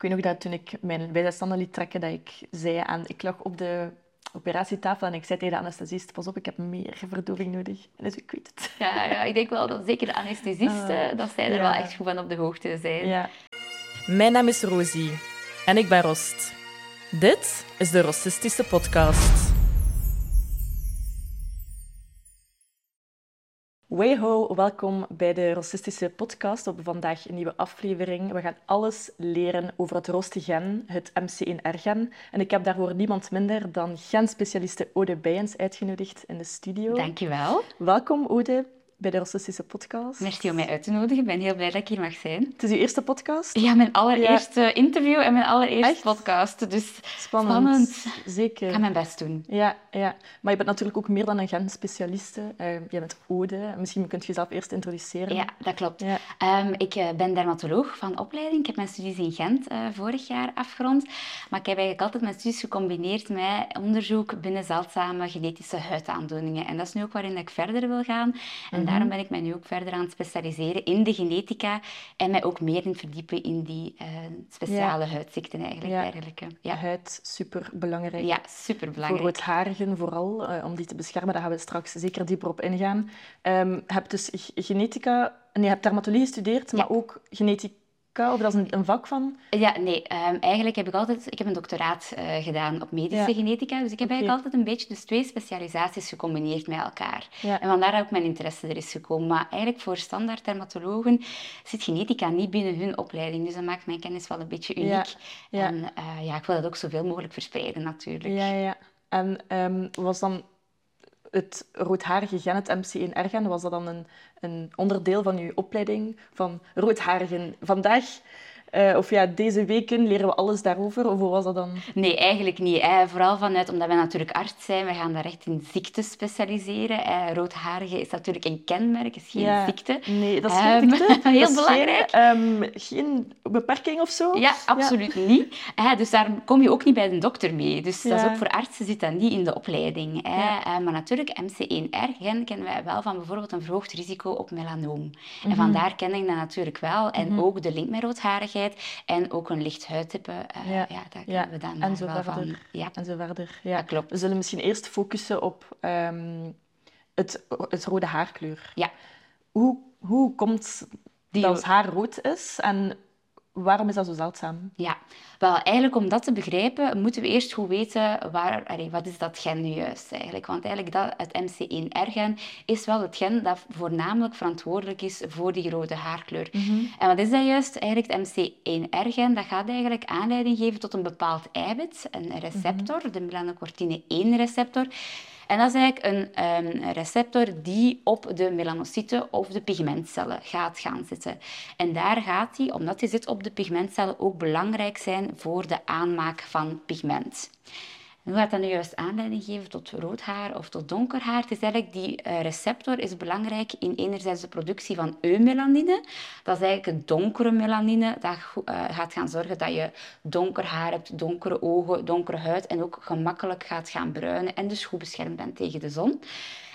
Ik weet nog dat toen ik mijn bijstanden liet trekken, dat ik zei aan... Ik lag op de operatietafel en ik zei tegen de anesthesist, pas op, ik heb meer verdoving nodig. En dus ik weet het. Ja, ja ik denk wel dat zeker de anesthesisten, uh, dat zij er ja. wel echt goed van op de hoogte zijn. Ja. Mijn naam is Rosie en ik ben Rost. Dit is de Rossistische podcast. Wayho, welkom bij de Rossistische podcast. Op vandaag een nieuwe aflevering. We gaan alles leren over het Rostigen, het MC1R-gen. En ik heb daarvoor niemand minder dan genspecialiste Ode Bijens uitgenodigd in de studio. Dankjewel. Welkom Ode bij de Rossistische podcast. Merci om mij uit te nodigen. Ik ben heel blij dat ik hier mag zijn. Het is uw eerste podcast? Ja, mijn allereerste ja. interview en mijn allereerste Echt? podcast. Dus spannend. spannend. Zeker. Ik ga mijn best doen. Ja, ja, maar je bent natuurlijk ook meer dan een genspecialiste. Uh, jij bent Ode. Misschien kunt je jezelf eerst introduceren. Ja, dat klopt. Ja. Um, ik uh, ben dermatoloog van opleiding. Ik heb mijn studies in Gent uh, vorig jaar afgerond. Maar ik heb eigenlijk altijd mijn studies gecombineerd met onderzoek binnen zeldzame genetische huidaandoeningen. En dat is nu ook waarin ik verder wil gaan. En Mhm. mm -hmm. Daarom ben ik mij nu ook verder aan het specialiseren in de genetica en mij ook meer in verdiepen in die uh, speciale ja. huidziekten eigenlijk. Ja. Dergelijke. Ja. Huid, super belangrijk. Ja, super belangrijk. Voor roodharigen vooral, uh, om die te beschermen. Daar gaan we straks zeker dieper op ingaan. Um, je hebt dus genetica, nee, je hebt dermatologie gestudeerd, maar ook genetica. Of dat is een, een vak van? Ja, nee. Um, eigenlijk heb ik altijd... Ik heb een doctoraat uh, gedaan op medische ja. genetica. Dus ik heb okay. eigenlijk altijd een beetje dus twee specialisaties gecombineerd met elkaar. Ja. En vandaar ook mijn interesse er is gekomen. Maar eigenlijk voor standaard dermatologen zit genetica niet binnen hun opleiding. Dus dat maakt mijn kennis wel een beetje uniek. Ja. Ja. En uh, ja, ik wil dat ook zoveel mogelijk verspreiden natuurlijk. Ja, ja. En um, was dan het roodharige gen, het MC1R-gen, was dat dan een, een onderdeel van uw opleiding van roodharigen? Vandaag, uh, of ja, deze weken leren we alles daarover, of hoe was dat dan? Nee, eigenlijk niet. Hè. Vooral vanuit, omdat wij natuurlijk arts zijn, we gaan daar echt in ziektes specialiseren. Eh, roodharige is natuurlijk een kenmerk, is geen ja. ziekte. Nee, dat is geen um, ziekte. heel dat belangrijk. Geen, um, geen, beperking of zo? Ja, absoluut ja. niet. Eh, dus daar kom je ook niet bij de dokter mee. Dus ja. dat is ook voor artsen zit dat niet in de opleiding. Hè. Uh, maar natuurlijk, MC1R-gen kennen wij wel van bijvoorbeeld een verhoogd risico op melanoom. Mm Mhm. En vandaar ken ik dat natuurlijk wel. En mm -hmm. ook de link met en ook een licht huidtype. Uh, ja. ja, daar kennen we dan en zo wel verder. van. Ja. En zo verder. Ja. Dat klopt. We zullen misschien eerst focussen op um, het, het rode haarkleur. Ja. Hoe, hoe komt Die dat ons haar rood is en waarom is dat zo zeldzaam? Ja, wel eigenlijk om dat te begrijpen moeten we eerst goed weten waar, allee, wat is dat gen nu juist eigenlijk. Want eigenlijk dat, het MC1R-gen is wel het gen dat voornamelijk verantwoordelijk is voor die rode haarkleur. Mm -hmm. En wat is dat juist? Eigenlijk het MC1R-gen dat gaat eigenlijk aanleiding geven tot een bepaald eiwit, een receptor, mm -hmm. de melanocortine 1-receptor. En dat is eigenlijk een um, receptor die op de melanocyten of de pigmentcellen gaat gaan zitten. En daar gaat die, omdat die zit op de pigmentcellen, ook belangrijk zijn voor de aanmaak van pigment. Hoe gaat dat nu juist aanleiding geven tot rood haar of tot donker haar? Het is eigenlijk die uh, receptor is belangrijk in enerzijds de productie van eumelanine. Dat is eigenlijk een donkere melanine. Dat uh, gaat gaan zorgen dat je donker haar hebt, donkere ogen, donkere huid en ook gemakkelijk gaat gaan bruinen en dus goed beschermd bent tegen de zon.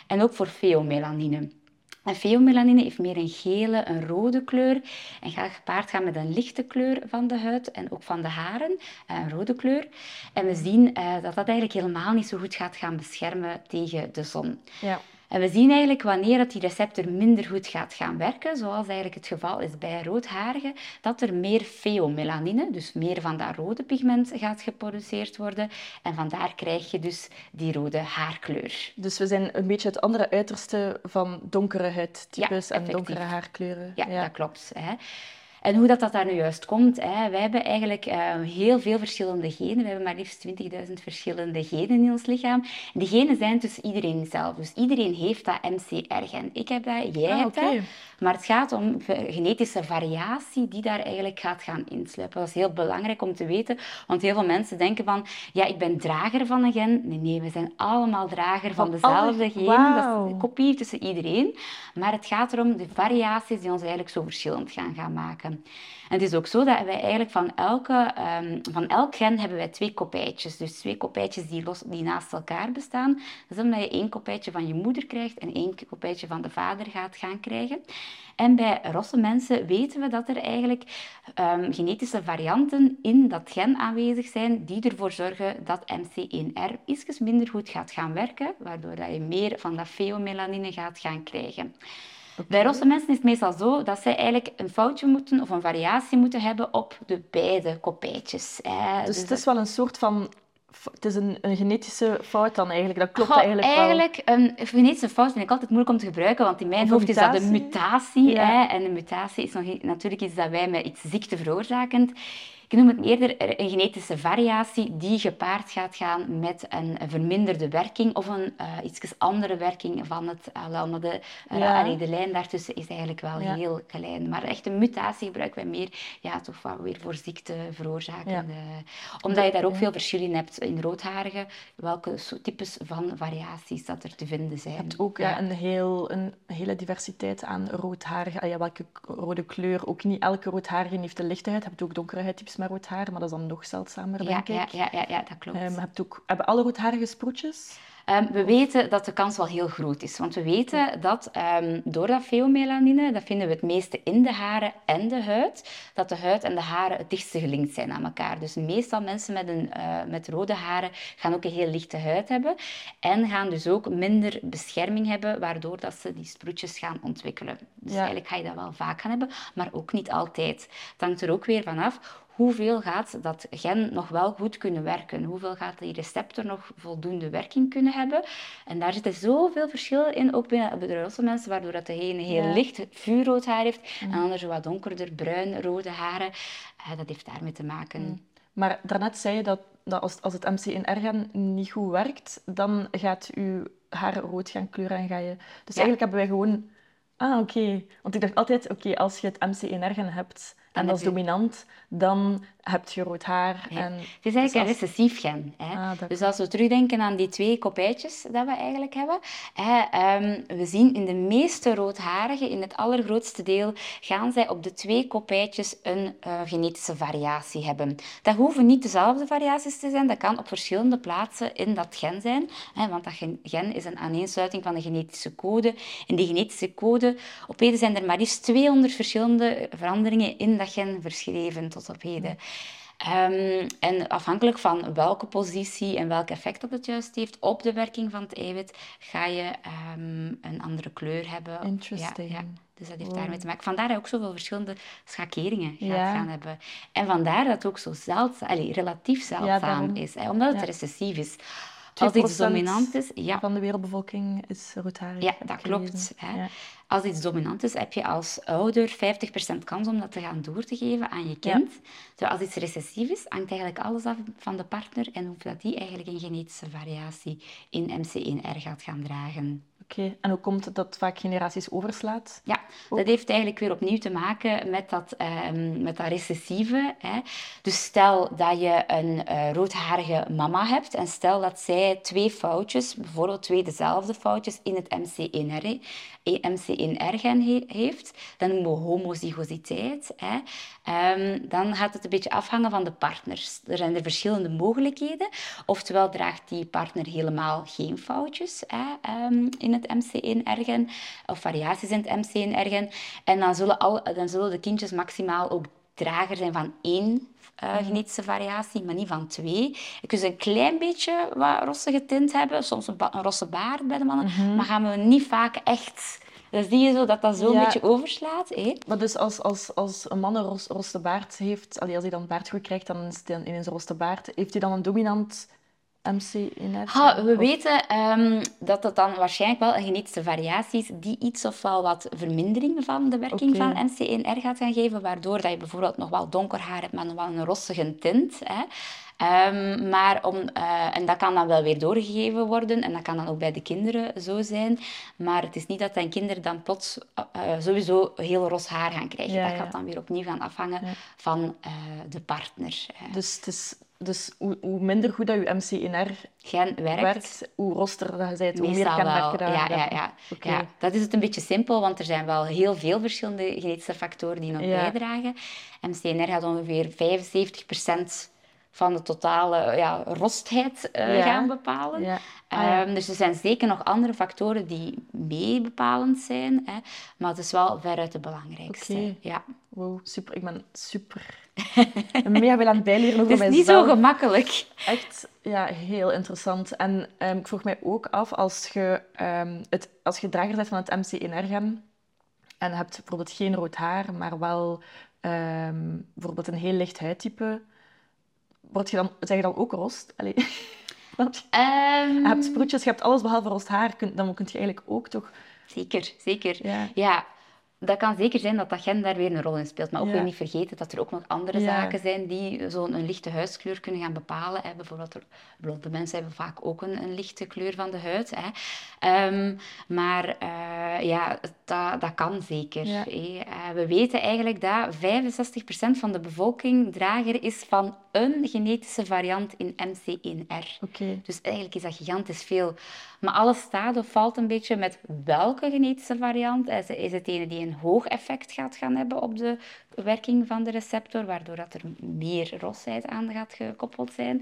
En ook voor pheomelanine. En pheomelanine heeft meer een gele, een rode kleur en gaat gepaard gaan met een lichte kleur van de huid en ook van de haren, een rode kleur. En we zien uh, dat dat eigenlijk helemaal niet zo goed gaat gaan beschermen tegen de zon. Ja. En we zien eigenlijk wanneer dat die receptor minder goed gaat gaan werken, zoals eigenlijk het geval is bij roodharigen, dat er meer pheomelanine, dus meer van dat rode pigment, gaat geproduceerd worden. En vandaar krijg je dus die rode haarkleur. Dus we zijn een beetje het andere uiterste van donkere huidtypes ja, en donkere haarkleuren. Ja, ja. dat klopt. Hè. En hoe dat, dat daar nu juist komt, hè, wij hebben eigenlijk uh, heel veel verschillende genen. We hebben maar liefst 20.000 verschillende genen in ons lichaam. En die genen zijn dus iedereen zelf. Dus iedereen heeft dat MCR-gen. Ik heb dat, jij ah, hebt okay. dat. Maar het gaat om genetische variatie die daar eigenlijk gaat gaan insluipen. Dat is heel belangrijk om te weten, want heel veel mensen denken van, ja, ik ben drager van een gen. Nee, nee, we zijn allemaal drager van, van dezelfde alle... gen. Wow. Dat is een kopie tussen iedereen. Maar het gaat erom de variaties die ons eigenlijk zo verschillend gaan, gaan maken. En het is ook zo dat wij eigenlijk van, elke, um, van elk gen hebben wij twee kopijtjes. Dus twee kopijtjes die, die naast elkaar bestaan. Dat is omdat je één kopijtje van je moeder krijgt en één kopijtje van de vader gaat gaan krijgen. En bij rosse mensen weten we dat er eigenlijk um, genetische varianten in dat gen aanwezig zijn die ervoor zorgen dat MC1R iets minder goed gaat gaan werken, waardoor dat je meer van dat pheomelanine gaat gaan krijgen. Bij rosse mensen is het meestal zo dat zij eigenlijk een foutje moeten of een variatie moeten hebben op de beide kopijtjes. Dus, dus het is wel een soort van het is een, een, genetische fout dan eigenlijk. Dat klopt Goh, eigenlijk wel. Eigenlijk, een genetische fout vind ik altijd moeilijk om te gebruiken, want in mijn hoofd is dat een mutatie. Hè? En een mutatie is nog, natuurlijk iets dat wij met iets ziekte veroorzaken. Ik noem het eerder een genetische variatie die gepaard gaat gaan met een verminderde werking of een uh, iets andere werking van het allemaal. De, uh, ja. de lijn daartussen is eigenlijk wel heel klein. Maar echt een mutatie gebruiken wij meer ja, toch wel weer voor ziekte veroorzaken. Ja. omdat je daar ook veel verschil in hebt in roodharigen, welke types van variaties dat er te vinden zijn. Je hebt ook ja. een, heel, een hele diversiteit aan roodharigen. Ah, ja, welke rode kleur. Ook niet elke roodharige heeft de lichte huid. Je hebt ook donkere huidtypes met rood haar, maar dat is dan nog zeldzamer, denk ik. Ja, ja, ja, dat klopt. Um, hebt ook, hebben alle roodharige sproetjes? Um, we weten dat de kans wel heel groot is. Want we weten dat um, door dat pheomelanine, dat vinden we het meeste in de haren en de huid, dat de huid en de haren het dichtste gelinkt zijn aan elkaar. Dus meestal mensen met, een, uh, met rode haren gaan ook een heel lichte huid hebben en gaan dus ook minder bescherming hebben, waardoor dat ze die sproetjes gaan ontwikkelen. Dus ja. eigenlijk ga je dat wel vaak gaan hebben, maar ook niet altijd. Het hangt er ook weer vanaf hoeveel gaat dat gen nog wel goed kunnen werken? Hoeveel gaat die receptor nog voldoende werking kunnen hebben? En daar zit zoveel verschil in, ook bij de rosse mensen, waardoor dat de ene heel licht vuurrood haar heeft mm. en de ander wat donkerder bruin-rode haren. Uh, dat heeft daarmee te maken. Mm. Maar daarnet zei je dat, dat als, als het MC1R-gen niet goed werkt, dan gaat je haar rood gaan kleuren en ga je... Dus eigenlijk hebben wij gewoon... Ah, oké. Want ik dacht altijd, oké, als je het MC1R-gen hebt en is dominant, dan heb je rood haar. En het is eigenlijk dus een recessief gen. Hè. Ah, dus als we terugdenken aan die twee kopijtjes dat we eigenlijk hebben, hè, um, we zien in de meeste roodharigen, in het allergrootste deel, gaan zij op de twee kopijtjes een uh, genetische variatie hebben. Dat hoeven niet dezelfde variaties te zijn, dat kan op verschillende plaatsen in dat gen zijn, hè, want dat gen is een aaneensluiting van de genetische code. En die genetische code, op heden zijn er maar liefst 200 verschillende veranderingen in dat gen verschreven tot op heden. Um, en afhankelijk van welke positie en welk effect dat het juist heeft op de werking van het eiwit, ga je um, een andere kleur hebben. Interesting. Ja, ja. Dus dat heeft daarmee te maken. Vandaar dat je ook zoveel verschillende schakeringen gaat gaan hebben. En vandaar dat het ook zo zeldzaam, allez, relatief zeldzaam is, hè, omdat het recessief is. Als iets dominant is... Ja. van de wereldbevolking is roodharig. Ja, dat klopt. Hè. Als iets dominant is, heb je als ouder 50% kans om dat te gaan door te geven aan je kind. Ja. Terwijl als iets recessief is, hangt eigenlijk alles af van de partner en hoe dat die eigenlijk een genetische variatie in MC1R gaat gaan dragen. Oké, en hoe komt het dat het vaak generaties overslaat? Ja, dat heeft eigenlijk weer opnieuw te maken met dat, um, met dat recessieve. Hè. Dus stel dat je een uh, roodharige mama hebt en stel dat zij twee foutjes, bijvoorbeeld twee dezelfde foutjes in het MC1R, MC1R-gen heeft, dan noemen we homozygositeit. Hè. Um, dan gaat het een beetje afhangen van de partners. Er zijn er verschillende mogelijkheden. Oftewel draagt die partner helemaal geen foutjes hè, um, in het MC1-ergen of variaties in het MC1-ergen. En dan zullen, al, dan zullen de kindjes maximaal ook drager zijn van één uh, genetische variatie, maar niet van twee. Je kunt een klein beetje wat rossige tint hebben, soms een, een rosse baard bij de mannen, mhm. maar gaan we niet vaak echt... Dus zie je zo dat dat zo'n beetje overslaat. Hé? Maar dus als, als, als een man een ros, rosse baard heeft, als hij dan baardgroei krijgt, dan is hij in zijn rosse baard, heeft hij dan een dominant MC1R? Ha, we weten um, dat het dan waarschijnlijk wel een genetische variatie is die iets of wel wat vermindering van de werking okay. van MC1R gaat gaan geven, waardoor dat je bijvoorbeeld nog wel donker haar hebt, maar nog wel een rossige tint. Hè. Um, maar om, uh, en dat kan dan wel weer doorgegeven worden en dat kan dan ook bij de kinderen zo zijn. Maar het is niet dat een kinderen dan plots uh, sowieso heel ros haar gaan krijgen. Ja, dat gaat dan weer opnieuw gaan afhangen ja. van de partner. Dus het is dus hoe, hoe minder goed dat je MC1R Gen werkt. werkt, hoe roster dat je zei, hoe meer kenmerken dat Ja, ja, ja. Oké. ja, dat is het een beetje simpel, want er zijn wel heel veel verschillende genetische factoren die nog Ja. bijdragen. MCNR gaat ongeveer 75% van de totale ja, rostheid eh, Ja. gaan bepalen. Ja. Ah. Ehm, dus er zijn zeker nog andere factoren die mee bepalend zijn, hè, maar het is wel veruit de belangrijkste. Ja. Wow, super. Ik ben super mega veel aan het bijleren over Het is niet zo gemakkelijk. Echt ja, heel interessant. En ehm, ik vroeg mij ook af, als je, ehm, het, als je drager bent van het MC1R-gen en hebt bijvoorbeeld geen rood haar, maar wel ehm, bijvoorbeeld een heel licht huidtype, word je dan, zeg je dan ook rost? Allee. Snap je? Je hebt sproetjes, je hebt alles behalve rost haar, kun- dan kun je eigenlijk ook toch... Zeker, zeker. Ja. Ja, dat kan zeker zijn dat dat gen daar weer een rol in speelt. Maar ook Ja. weer niet vergeten dat er ook nog andere Ja. zaken zijn die zo'n een lichte huidskleur kunnen gaan bepalen. Hè. Bijvoorbeeld blonde mensen hebben vaak ook een, een lichte kleur van de huid. Hè. Ehm, maar eh, ja, dat, dat kan zeker. Ja. hè. Eh, we weten eigenlijk dat 65% van de bevolking drager is van een genetische variant in MC1R. Oké. Dus eigenlijk is dat gigantisch veel. Maar alles staat of valt een beetje met welke genetische variant. Is is het ene die een hoog effect gaat gaan hebben op de werking van de receptor, waardoor dat er meer rosheid aan gaat gekoppeld zijn?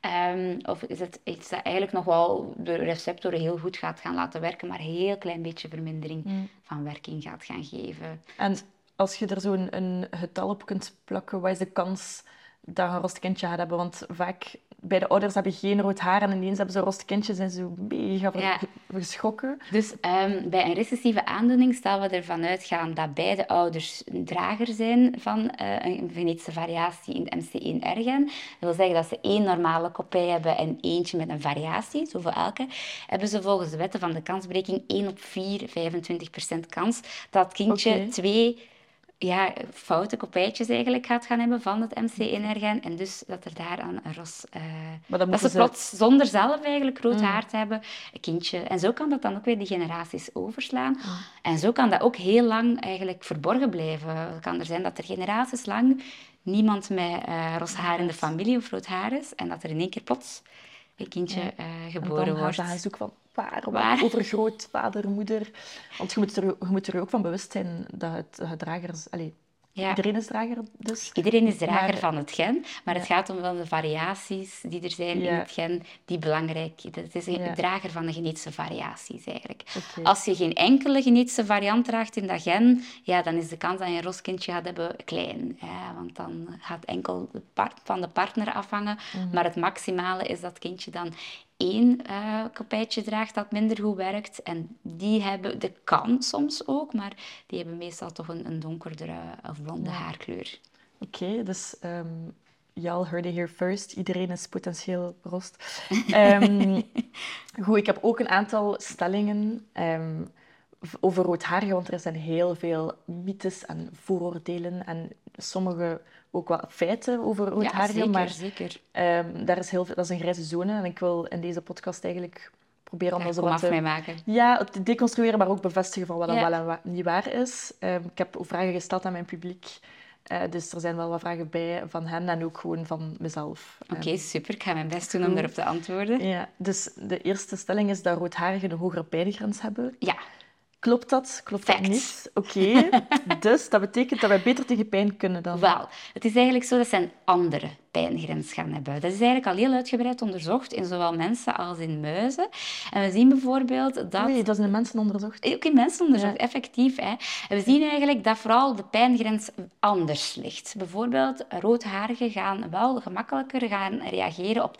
Ehm, of is het iets dat eigenlijk nog wel de receptoren heel goed gaat gaan laten werken, maar een heel klein beetje vermindering van werking gaat gaan geven? En als je er zo'n een getal op kunt plakken, wat is de kans dat een rost kindje gaat hebben? Want vaak bij de ouders hebben geen rood haar en ineens hebben ze een en zijn ze mega Ja. geschrokken. Dus ehm, bij een recessieve aandoening staan we ervan uitgaan dat beide ouders een drager zijn van eh, een genetische variatie in het MC1R-gen. Dat wil zeggen dat ze één normale kopij hebben en eentje met een variatie, zoveel elke. Hebben ze volgens de wetten van de kansberekening 1 op 4, 25% kans dat kindje twee ja, foute kopijtjes eigenlijk gaat gaan hebben van het MC1R-gen. En dus dat er daaraan een ros... Maar dan dat ze ze- Mm. plots zonder zelf eigenlijk rood haar te hebben, een kindje. En zo kan dat dan ook weer die generaties overslaan. Mm. En zo kan dat ook heel lang eigenlijk verborgen blijven. Het kan er zijn dat er generaties lang niemand met roze haar in de familie of rood haar is. En dat er in één keer plots een kindje eh, En geboren dan wordt. van waar, over grootvader, moeder. Want je moet, er, je moet er ook van bewust zijn dat het, het dragers... Ja. Iedereen is drager, dus... Iedereen is drager Maar- van het gen, maar het gaat om wel de variaties die er zijn in het gen die belangrijk zijn. Het is een drager van de genetische variaties eigenlijk. Als je geen enkele genetische variant draagt in dat gen, ja, dan is de kans dat je een roskindje gaat hebben klein. Ja, want dan gaat enkel de part van de partner afhangen. Mhm. Maar het maximale is dat kindje dan één eh kopijtje draagt dat minder goed werkt. En die hebben, de kan soms ook, maar die hebben meestal toch een, een donkerdere of blonde haarkleur. Oké, dus y'all heard it here first. Iedereen is potentieel rost. Ehm, goed, ik heb ook een aantal stellingen ehm, v- over roodharigen, want er zijn heel veel mythes en vooroordelen en sommige ook wel feiten over roodharigen, zeker, maar zeker. ehm, daar is heel veel, dat is een grijze zone en ik wil in deze podcast eigenlijk proberen om dat zo wat te- maken. ja, te deconstrueren, maar ook bevestigen van wat dan Ja. wel en wat niet waar is. Ehm, ik heb ook vragen gesteld aan mijn publiek. Eh, dus er zijn wel wat vragen bij van hen en ook gewoon van mezelf. Oké, super. Ik ga mijn best doen om daarop te antwoorden. Ehm, ja, dus de eerste stelling is dat roodharigen een hogere pijngrens hebben. Ja, Klopt dat? Klopt dat Fact. niet? Oké, dus dat betekent dat wij beter tegen pijn kunnen dan... wel. Het is eigenlijk zo dat ze een andere pijngrens gaan hebben. Dat is eigenlijk al heel uitgebreid onderzocht in zowel mensen als in muizen. En we zien bijvoorbeeld dat... Oei, dat is in mensen onderzocht. Ook in mensenonderzoek, Ja. effectief. Hè. En we zien eigenlijk dat vooral de pijngrens anders ligt. Bijvoorbeeld, roodharigen gaan wel gemakkelijker gaan reageren op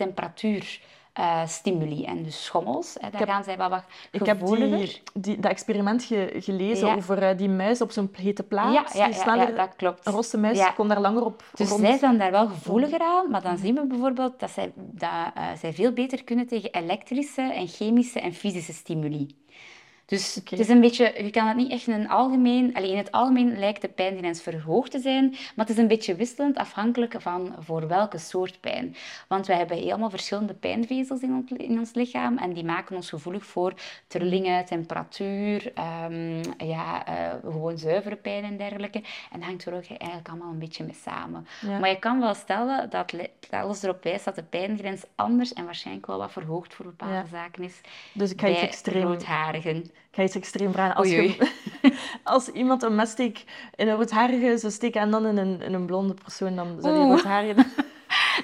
temperatuurstimuli. en dus schommels, hè, daar heb- gaan zij wel wat Ik heb die, die, dat experiment ge- gelezen Ja. over eh, die muis op zo'n hete Ja, plaats. ja, die ja, ja, dat klopt. Een rosse muis kon daar langer op Dus rond. zij zijn daar wel gevoeliger aan, maar dan zien we bijvoorbeeld dat zij, dat, eh, zij veel beter kunnen tegen elektrische en chemische en fysische stimuli. Dus het is een beetje, je kan het niet echt in een algemeen, alleen in het algemeen lijkt de pijngrens verhoogd te zijn, maar het is een beetje wisselend afhankelijk van voor welke soort pijn. Want wij hebben helemaal verschillende pijnvezels in ons, in ons lichaam en die maken ons gevoelig voor trillingen, temperatuur, ehm, ja, eh, gewoon zuivere pijn en dergelijke. En dat hangt er ook eigenlijk allemaal een beetje mee samen. Ja. Maar je kan wel stellen dat le- dat alles erop wijst dat de pijngrens anders en waarschijnlijk wel wat verhoogd voor bepaalde Ja. zaken is Dus ik ga iets extreem, ik ga iets extreem vragen. Als, je, als iemand een mes steekt in een roodharige zou steken en dan in een, in een blonde persoon, dan zou die roodharige...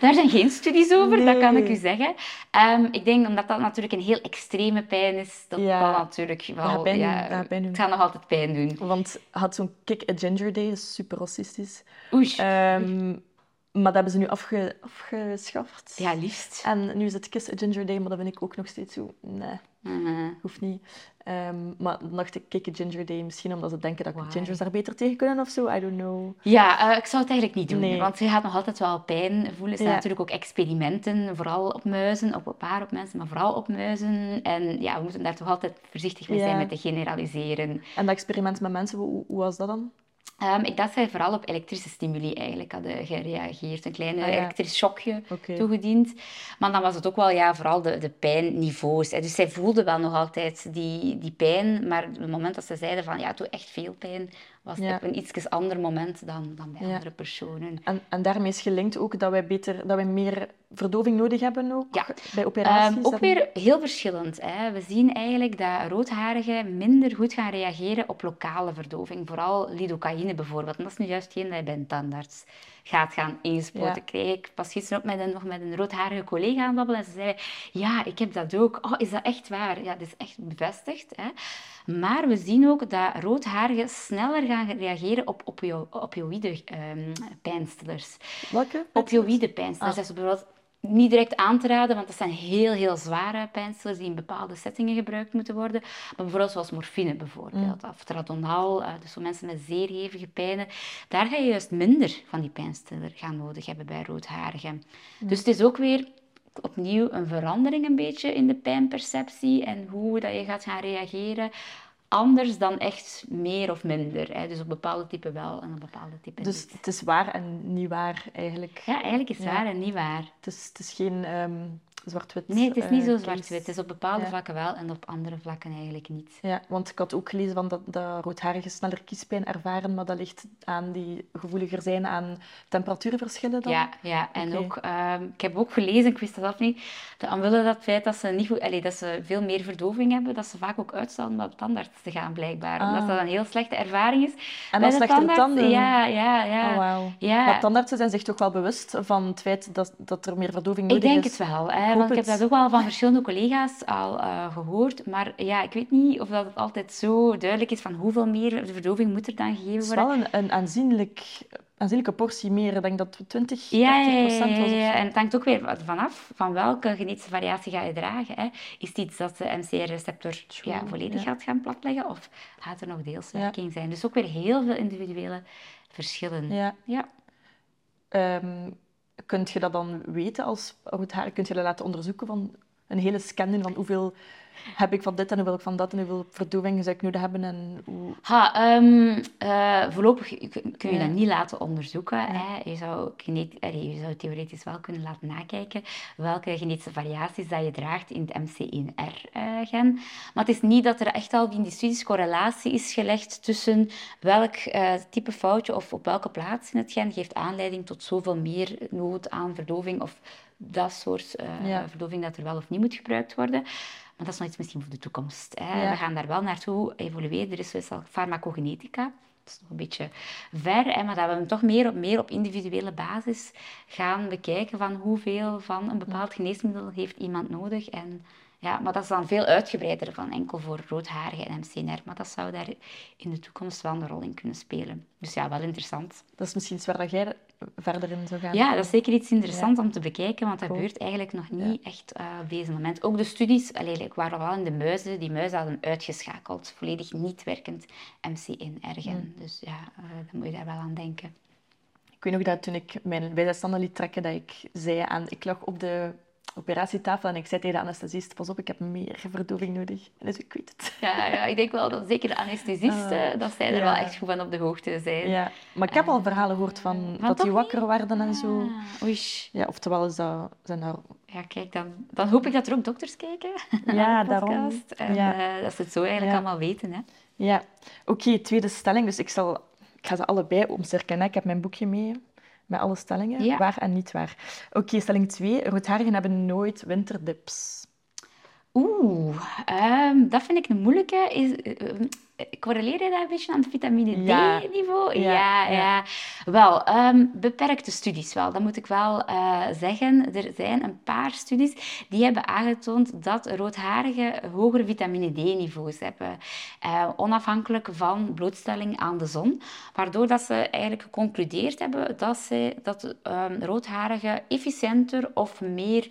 Daar zijn geen studies over, dat kan ik u zeggen. Ehm, ik denk omdat dat natuurlijk een heel extreme pijn is, dat Ja. dat natuurlijk wel... gaat pijn ja, pijn doen. Het gaat nog altijd pijn doen. Want had zo'n Kick a Ginger Day, is super racistisch. Oei. Ehm, maar dat hebben ze nu afge, afgeschaft. ja, liefst. En nu is het Kiss a Ginger Day, maar dat vind ik ook nog steeds zo... Nee, Mhm. hoeft niet. Ehm, maar dan dacht ik Kick a Ginger Day, misschien omdat ze denken dat Why? gingers daar beter tegen kunnen of zo. I don't know. Ja, eh, ik zou het eigenlijk niet doen, Nee. want je gaat nog altijd wel pijn voelen. Er zijn Ja. natuurlijk ook experimenten, vooral op muizen, op een paar op mensen, maar vooral op muizen. En ja, we moeten daar toch altijd voorzichtig mee zijn Ja. met te generaliseren. En dat experiment met mensen, hoe, hoe was dat dan? Ehm, ik dacht dat zij vooral op elektrische stimuli eigenlijk hadden gereageerd. Een klein Ah, ja. elektrisch shockje toegediend. Maar dan was het ook wel ja, vooral de, de pijnniveaus. hè. Dus zij voelden wel nog altijd die, die pijn. Maar op het moment dat ze zeiden van ja, het doet echt veel pijn, was het Ja. op een iets ander moment dan, dan bij Ja. andere personen. En, en daarmee is gelinkt ook dat wij, beter, dat wij meer verdoving nodig hebben ook Ja. bij operaties. Ehm, ook weer heel verschillend. Hè. We zien eigenlijk dat roodharigen minder goed gaan reageren op lokale verdoving. Vooral lidocaïne bijvoorbeeld. En dat is nu juist geen dat je bij een tandarts gaat gaan ingespoten. Ja. Kreeg ik pas gisteren ook met een, nog met een roodharige collega aan het babbelen. En ze zei, ja, ik heb dat ook. Oh, is dat echt waar? Ja, dat is echt bevestigd. Hè. Maar we zien ook dat roodharigen sneller gaan reageren op opio opioïde ehm, pijnstillers. Welke? Opioïde pijnstillers. Is bijvoorbeeld niet direct aan te raden, want dat zijn heel, heel zware pijnstillers die in bepaalde settingen gebruikt moeten worden. Maar bijvoorbeeld zoals morfine bijvoorbeeld, of tradonal, eh, dus voor mensen met zeer hevige pijnen. Daar ga je juist minder van die pijnstiller gaan nodig hebben bij roodharigen. Dus het is ook weer opnieuw een verandering een beetje in de pijnperceptie en hoe dat je gaat gaan reageren. Anders dan echt meer of minder. Hè. Dus op bepaalde typen wel en op bepaalde typen Dus niet. het is waar en niet waar eigenlijk. Ja, eigenlijk is het Ja. waar en niet waar. Het, is, het is geen ehm, zwart-wit. Nee, het is niet eh, zo zwart-wit. Het is op bepaalde Ja. vlakken wel en op andere vlakken eigenlijk niet. Ja, want ik had ook gelezen van dat, dat roodharigen sneller kiespijn ervaren, maar dat ligt aan die gevoeliger zijn aan temperatuurverschillen dan. Ja, ja. en ook, ehm, ik heb ook gelezen, ik wist dat af niet, dat omwille dat feit dat ze, niet goed, allee, dat ze veel meer verdoving hebben, dat ze vaak ook uitstellen om naar de tandarts te gaan, blijkbaar. Omdat Ah. dat een heel slechte ervaring is. En dan slechtere tandarts. tanden. Ja, ja, ja. Oh, wauw. Ja. Maar tandartsen zijn zich toch wel bewust van het feit dat, dat er meer verdoving Ik nodig denk is. het wel, hè, want ik heb dat ook wel van verschillende collega's al eh, gehoord. Maar ja, ik weet niet of dat het altijd zo duidelijk is van hoeveel meer verdoving moet er dan gegeven Het is worden. wel een, een aanzienlijk, aanzienlijke portie meer. Ik denk dat het 20, Ja, 30 ja, ja, procent ja, was. ja. En het hangt ook weer vanaf van welke genetische variatie ga je dragen. Hè. Is het iets dat de MCR-receptor ja, volledig gaat gaan platleggen of gaat er nog deels Ja. werking zijn? Dus ook weer heel veel individuele verschillen. Ja. Ja. Kunt je dat dan weten als roodharig? Kunt je dat laten onderzoeken van een hele scan doen van hoeveel heb ik van dit en hoeveel ik van dat en hoeveel verdoving zou ik nodig hebben en hoe... Ha, ehm, eh, voorlopig kun je Ja. dat niet laten onderzoeken. Hè. Je, zou je zou theoretisch wel kunnen laten nakijken welke genetische variaties dat je draagt in het MC1R-gen. maar het is niet dat er echt al in die studies correlatie is gelegd tussen welk eh, type foutje of op welke plaats in het gen geeft aanleiding tot zoveel meer nood aan verdoving of dat soort eh, Ja. verdoving dat er wel of niet moet gebruikt worden. Maar dat is nog iets misschien voor de toekomst. Hè. Ja. We gaan daar wel naartoe evolueren. Er is als farmacogenetica. Dat is nog een beetje ver, hè, maar dat we hem toch meer op, meer op individuele basis gaan bekijken van hoeveel van een bepaald geneesmiddel heeft iemand nodig. En, ja, maar dat is dan veel uitgebreider van enkel voor roodharige en MCNR. Maar dat zou daar in de toekomst wel een rol in kunnen spelen. Dus ja, wel interessant. Dat is misschien iets waar jij verder in zou gaan. Ja, dat is zeker iets interessants om te bekijken, want dat Cool. gebeurt eigenlijk nog niet echt eh, op deze moment. Ook de studies like, waren wel in de muizen. Die muizen hadden uitgeschakeld, volledig niet werkend MC1-ergen. Dus ja, eh, dan moet je daar wel aan denken. Ik weet nog dat toen ik mijn bijzijstanden liet trekken, dat ik zei aan... Ik lag op de operatietafel en ik zei tegen de anesthesist, pas op, ik heb meer verdoving nodig. En dus ik weet het. Ja, ja, ik denk wel dat zeker de anesthesisten, dat zij er ja. wel echt goed van op de hoogte zijn. Ja, maar ik heb al verhalen gehoord van, Van dat die wakker werden en zo. Ah, oei. Ja, oftewel is dat, zijn daar... Ja, kijk, dan, dan hoop ik dat er ook dokters kijken Ja, daarom. En Ja. eh, dat ze het zo eigenlijk Ja. allemaal weten. Hè. Ja, oké, tweede stelling. Dus ik, zal, ik ga ze allebei omcirkelen. Ik heb mijn boekje mee met alle stellingen, Ja. waar en niet waar. Oké, stelling 2. Roodharigen hebben nooit winterdips. Oeh, ehm, dat vind ik een moeilijke. Is, eh, correleer je dat een beetje aan het vitamine. D-niveau? Ja, Ja, ja. ja. Wel, ehm, beperkte studies wel. Dat moet ik wel eh, zeggen. Er zijn een paar studies die hebben aangetoond dat roodharigen hogere vitamine D-niveaus hebben. Eh, onafhankelijk van blootstelling aan de zon. Waardoor dat ze eigenlijk geconcludeerd hebben dat, ze, dat ehm, roodharigen efficiënter of meer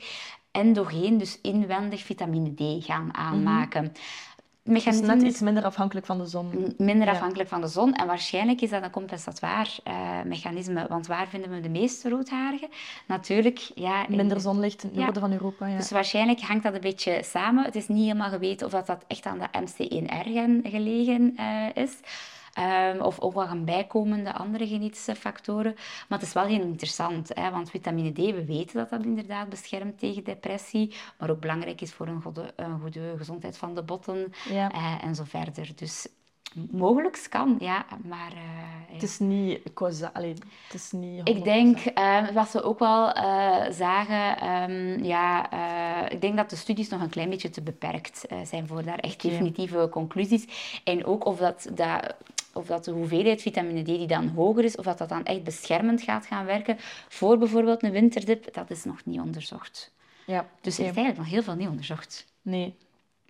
endogeen, dus inwendig vitamine D gaan aanmaken. Dus Mechanisme net is iets minder afhankelijk van de zon. minder Ja. afhankelijk van de zon. En waarschijnlijk is dat een compensatoire eh, mechanisme. Want waar vinden we de meeste roodharigen? Natuurlijk, ja... in- Minder zonlicht in het noorden van Europa. Ja. Dus waarschijnlijk hangt dat een beetje samen. Het is niet helemaal geweten of dat, dat echt aan de MC1R-gen gelegen eh, is. Ehm, of ook wel gaan bijkomende andere genetische factoren. Maar het is wel heel interessant, hè, want vitamine D, we weten dat dat inderdaad beschermt tegen depressie, maar ook belangrijk is voor een goede, een goede gezondheid van de botten Ja. eh, en zo verder. Dus mogelijk kan, ja, maar... eh, Het is niet causa- allee, het is niet ik 100%. denk, eh, wat ze ook wel eh, zagen, ehm, ja, ik denk dat de studies nog een klein beetje te beperkt zijn voor daar echt definitieve conclusies. En ook of dat, dat, of dat de hoeveelheid vitamine D die dan hoger is, of dat dat dan echt beschermend gaat gaan werken voor bijvoorbeeld een winterdip, dat is nog niet onderzocht. Ja, Dus er is eigenlijk nog heel veel niet onderzocht. Nee.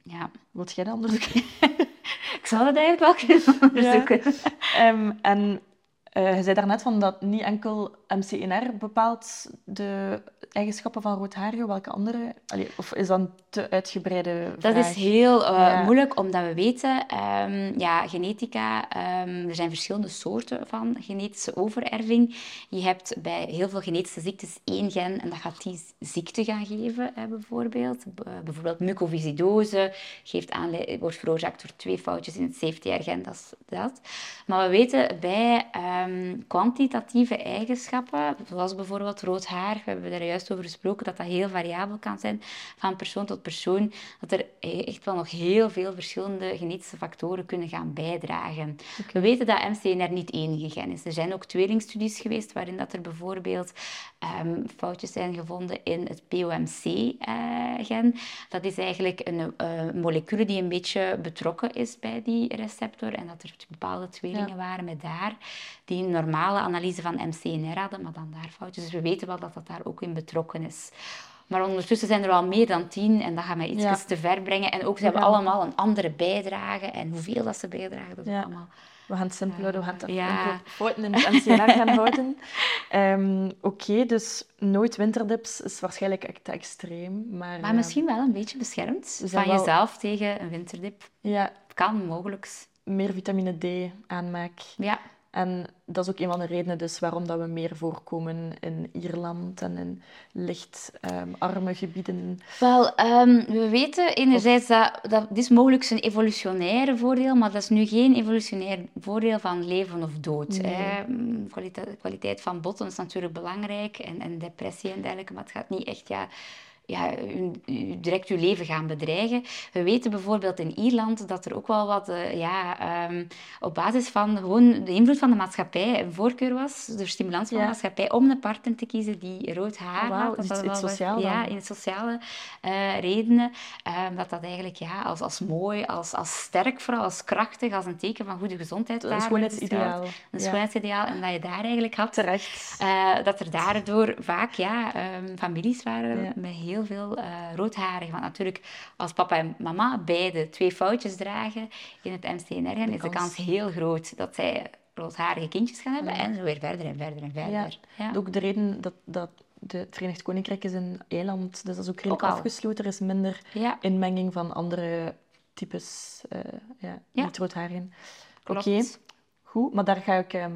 Ja. Wilt jij dat onderzoeken? Ik zou dat eigenlijk wel kunnen onderzoeken. Ehm, en eh, je zei daarnet van dat niet enkel MC1R bepaalt de eigenschappen van roodharigen, welke andere? Allee, of is dat een te uitgebreide Dat vraag? is heel eh, Ja. moeilijk, omdat we weten, ehm, ja, genetica, ehm, er zijn verschillende soorten van genetische overerving. Je hebt bij heel veel genetische ziektes één gen en dat gaat die ziekte gaan geven, hè, bijvoorbeeld. Bijvoorbeeld mucoviscidose geeft wordt veroorzaakt door twee foutjes in het CFTR-gen, dat is dat. Maar we weten bij ehm, kwantitatieve eigenschappen, zoals bijvoorbeeld rood haar, we hebben er juist over gesproken, dat dat heel variabel kan zijn van persoon tot persoon, dat er echt wel nog heel veel verschillende genetische factoren kunnen gaan bijdragen. We weten dat MCNR niet enige gen is. Er zijn ook tweelingstudies geweest waarin dat er bijvoorbeeld ehm, foutjes zijn gevonden in het POMC-gen. dat is eigenlijk een eh, molecule die een beetje betrokken is bij die receptor en dat er bepaalde tweelingen Ja. waren met daar die een normale analyse van MCNR hadden, maar dan daar foutjes. Dus we weten wel dat dat daar ook in betrokken is. Maar ondertussen zijn er al meer dan tien en dat gaat mij iets Ja. te ver brengen. En ook ze hebben allemaal een andere bijdrage en hoeveel dat ze bijdragen, dat is Ja. allemaal... We gaan het simpel houden, we gaan het Ja. fouten in het NCNR gaan houden. Ehm, Oké, dus nooit winterdips is waarschijnlijk echt te extreem. Maar, Maar eh, misschien wel een beetje beschermd van wel- jezelf tegen een winterdip. ja, Kan mogelijk. meer vitamine D aanmaak. Ja. En dat is ook een van de redenen dus waarom dat we meer voorkomen in Ierland en in licht ehm, arme gebieden. Wel, ehm, we weten enerzijds dat, dat dit is mogelijk een evolutionaire voordeel, maar dat is nu geen evolutionair voordeel van leven of dood. Hè. Kwalite- kwaliteit van botten is natuurlijk belangrijk en, en depressie en dergelijke, maar het gaat niet echt ja, ja, direct uw leven gaan bedreigen. We weten bijvoorbeeld in Ierland dat er ook wel wat eh, ja, ehm, op basis van gewoon de invloed van de maatschappij een voorkeur was, de stimulans van Ja. de maatschappij, om een partner te kiezen die rood haar Oh, had. Dat dat was- sociaal Ja, in sociale eh, redenen. ehm, dat dat eigenlijk ja, als, als mooi, als, als sterk vooral, als krachtig, als een teken van goede gezondheid Een schoonheidsideaal. Een schoonheidsideaal. En dat je daar eigenlijk had... Terecht. eh, dat er daardoor vaak ja, ehm, families waren met heel veel eh roodharigen. Want natuurlijk, als papa en mama beide twee foutjes dragen in het MCNR, is de kans- heel groot dat zij roodharige kindjes gaan hebben. En zo weer verder en verder en verder. Ja. Ja. Ook de reden dat, dat de, het Verenigd Koninkrijk is een eiland, dus dat is ook redelijk Ook afgesloten. Er is minder Ja. inmenging van andere types, eh ja, Ja. niet roodharigen. Klopt. Oké, goed. Maar daar ga ik ehm,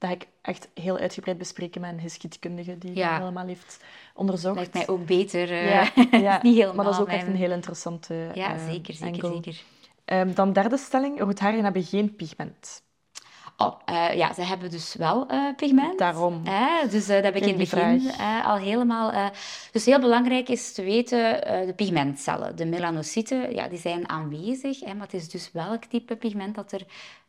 dat ga ik echt heel uitgebreid bespreken met een geschiedkundige die Ja. dat helemaal heeft onderzocht. Lijkt mij ook beter. eh, Ja, ja, niet helemaal maar dat is ook echt een heel interessante Ja, eh, zeker, zeker, angle. zeker. Ehm, dan derde stelling, roodharigen hebben geen pigment. Oh, eh, ja, ze hebben dus wel pigment. Daarom. Dus dat heb ik in het begin al helemaal... dus heel belangrijk is te weten, de pigmentcellen, de melanocyten, ja, die zijn aanwezig. Hè, maar het is dus welk type pigment dat er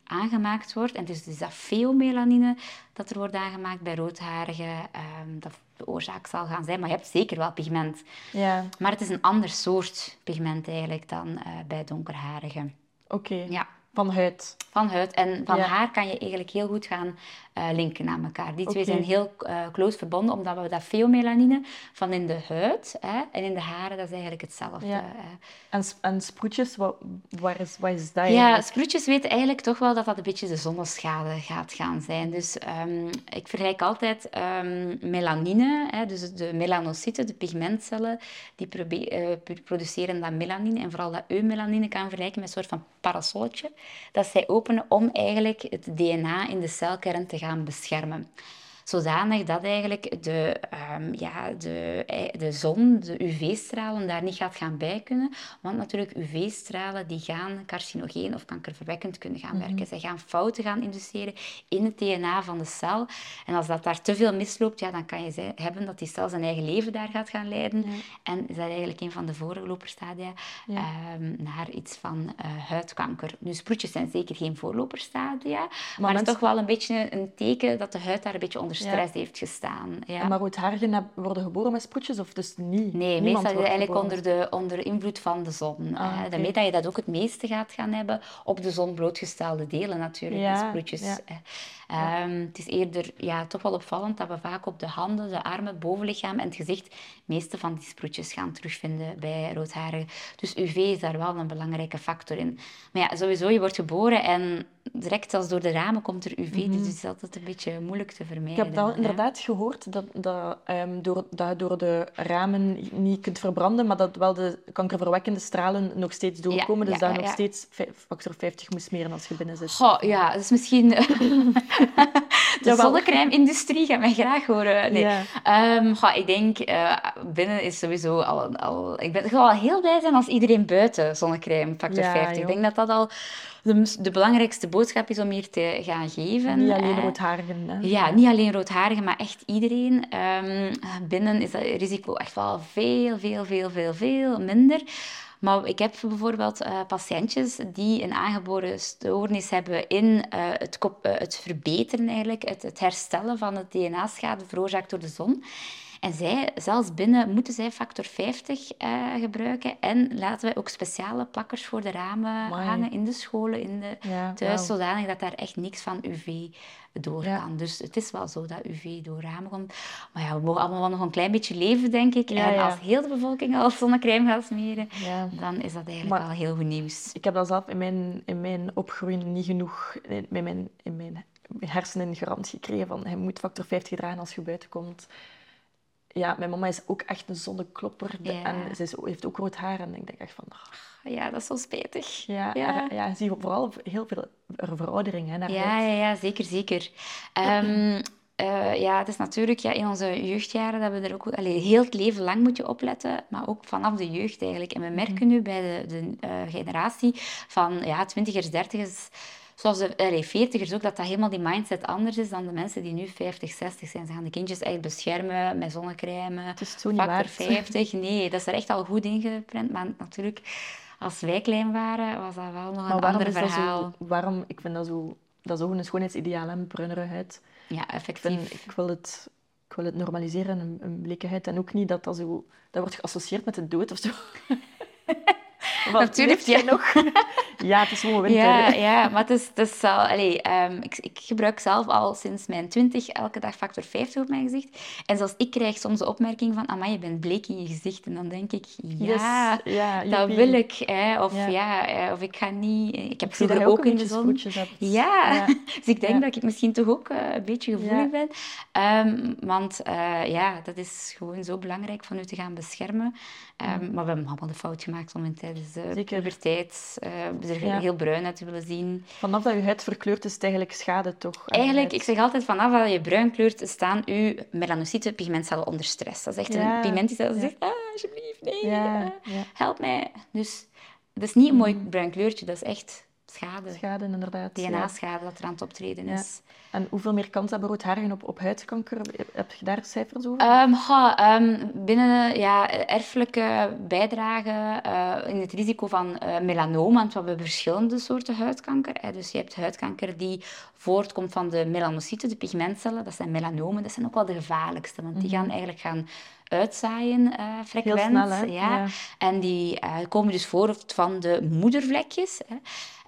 aangemaakt wordt. En het is dus dat feomelanine dat er wordt aangemaakt bij roodharigen. ehm, dat de oorzaak zal gaan zijn. Maar je hebt zeker wel pigment. Ja, Maar het is een ander soort pigment eigenlijk dan eh, bij donkerharigen. oké. Ja. Van huid. Van huid en van Ja. haar kan je eigenlijk heel goed gaan eh, linken aan elkaar. Die twee zijn heel eh, close verbonden, omdat we dat feomelanine van in de huid hè, en in de haren, dat is eigenlijk hetzelfde. Ja. hè. En, en sproetjes, wat, waar is, wat is dat Ja, sproetjes weten eigenlijk toch wel dat dat een beetje de zonneschade gaat gaan zijn. Dus ehm, ik vergelijk altijd ehm, melanine, hè, dus de melanocyten, de pigmentcellen, die eh, produceren dat melanine. En vooral dat eumelanine kan vergelijken met een soort van parasolletje. Dat zij openen om eigenlijk het DNA in de celkern te gaan beschermen. Zodanig dat eigenlijk de, ehm, ja, de, eh, de zon, de UV-stralen, daar niet gaat gaan bij kunnen. Want natuurlijk, UV-stralen die gaan carcinogeen of kankerverwekkend kunnen gaan werken. Zij gaan fouten gaan induceren in het DNA van de cel. En als dat daar te veel misloopt, ja, dan kan je ze- hebben dat die cel zijn eigen leven daar gaat gaan leiden. En is dat eigenlijk een van de voorloperstadia ehm, naar iets van eh, huidkanker. Nu, sproetjes zijn zeker geen voorloperstadia, maar, het mensen- is toch wel een beetje een teken dat de huid daar een beetje onder Ja. stress heeft gestaan. Ja. Maar roodharigen heb- worden geboren met sproetjes of dus niet? Nee, Niemand meestal is het wordt eigenlijk geboren onder, de, onder invloed van de zon. Ah, oké. Daarmee dat je dat ook het meeste gaat gaan hebben op de zon blootgestelde delen natuurlijk, Ja, die sproetjes. hè. Ehm, het is eerder ja, toch wel opvallend dat we vaak op de handen, de armen, bovenlichaam en het gezicht de meeste van die sproetjes gaan terugvinden bij roodharigen. Dus UV is daar wel een belangrijke factor in. Maar ja, sowieso, je wordt geboren en direct als door de ramen komt er UV, dus het is altijd een beetje moeilijk te Mhm. Vermijden. Heb hè. inderdaad gehoord, dat, dat, ehm, door, dat je door de ramen niet kunt verbranden, maar dat wel de kankerverwekkende stralen nog steeds doorkomen. dus ja, dat je ja, nog ja. steeds factor 50 moet smeren als je binnen zit. Goh, ja, dat is misschien... de zonnecrème-industrie gaat mij graag horen. Nee. Ja. Ehm, goh, ik denk, eh, binnen is sowieso al... al ik ben ik al heel blij zijn als iedereen buiten zonnecrème factor Ja, 50. Ik denk dat dat al de, de belangrijkste boodschap is om hier te gaan geven. Niet alleen roodharigen. Hè. Ja, niet alleen roodharigen, maar echt iedereen. Ehm, binnen is dat risico echt wel veel, veel, veel, veel, veel minder. Maar ik heb bijvoorbeeld eh, patiëntjes die een aangeboren stoornis hebben in eh, het, kop, eh, het verbeteren, eigenlijk, het, het herstellen van het DNA-schade veroorzaakt door de zon. En zij, zelfs binnen, moeten zij factor 50 eh, gebruiken. En laten wij ook speciale plakkers voor de ramen Amai. hangen in de scholen, in de Ja, thuis, zodanig dat daar echt niks van UV door Ja. kan. Dus het is wel zo dat UV door ramen komt. Maar ja, we mogen allemaal wel nog een klein beetje leven, denk ik. Ja, en ja. als heel de bevolking al zonnecrème gaat smeren, dan is dat eigenlijk Maar- wel heel goed nieuws. Ik heb dat zelf in mijn, in mijn opgroeien niet genoeg in in mijn, in mijn hersenen garant gekregen van je moet factor 50 dragen als je buiten komt. Ja, mijn mama is ook echt een zonneklopper Ja. en ze is, heeft ook rood haar en ik denk echt van... Ja, dat is zo spijtig. Ja, Ja. er- ja, je ziet vooral heel veel er- veroudering hè, naar Ja, ja, ja, zeker, zeker. Ehm, eh, ja, het is natuurlijk ja, in onze jeugdjaren dat we er ook... Allee, heel het leven lang moet je opletten, maar ook vanaf de jeugd eigenlijk. En we merken nu bij de, de eh, generatie van ja, twintigers, dertigers, zoals de allee, veertigers ook, dat dat helemaal die mindset anders is dan de mensen die nu 50, 60 zijn. Ze gaan de kindjes echt beschermen met zonnecrème, Het is zo niet factor waard. 50. Nee, dat is er echt al goed ingeprent. Maar natuurlijk, als wij klein waren, was dat wel nog een ander verhaal. zo... Waarom, ik vind dat zo... Dat is ook een schoonheidsideaal, bruinere huid. Ja, Ik, vind, effectief. ik, wil het, ik wil het normaliseren, een, een. En ook niet dat dat zo... Dat wordt geassocieerd met de dood of zo. Wat Natuurlijk, ja. nog? ja, het is gewoon winter. Ja, ja, maar het is, het is. Allee, ehm, ik, ik gebruik zelf al sinds mijn 20 elke dag factor 50 op mijn gezicht. En zelfs ik krijg soms de opmerking van, amai, je bent bleek in je gezicht. En dan denk ik, ja, Yes, ja, dat wil ik. Hè. Of Ja. ja, eh, of ik ga niet... Ik heb Ik dat vroeger je ook een in de zon... Ja, Ja. dus ik denk dat ik misschien toch ook eh, een beetje gevoelig ben. Ehm, want eh, ja, dat is gewoon zo belangrijk van u te gaan beschermen. Ehm, Maar we hebben allemaal de fout gemaakt om in tijdens tijdens de Zeker. puberteit eh, er Ja. heel bruin uit willen zien. Vanaf dat je huid verkleurt, is het eigenlijk schade, toch? je Eigenlijk, ik zeg altijd, vanaf dat je bruin kleurt, staan uw melanocyten, pigmentcellen, onder stress. Dat is echt Ja. een pigment die zegt, ah, alsjeblieft, nee, eh, help mij. Dus dat is niet een mooi bruin kleurtje, dat is echt schade. Schade, inderdaad. ja. DNA-schade dat er aan het optreden Ja. is. En hoeveel meer kans hebben roodharigen op, op huidkanker? Heb je daar cijfers over? Ehm, ehm, binnen ja, erfelijke bijdrage eh, in het risico van eh, melanoom, want we hebben verschillende soorten huidkanker. Hè. Dus je hebt huidkanker die voortkomt van de melanocyten, de pigmentcellen. Dat zijn melanomen, dat zijn ook wel de gevaarlijkste, want die gaan eigenlijk gaan uitzaaien eh frequent. Mhm. snel? Ja. Ja. En die komen dus voort van de moedervlekjes. Hè.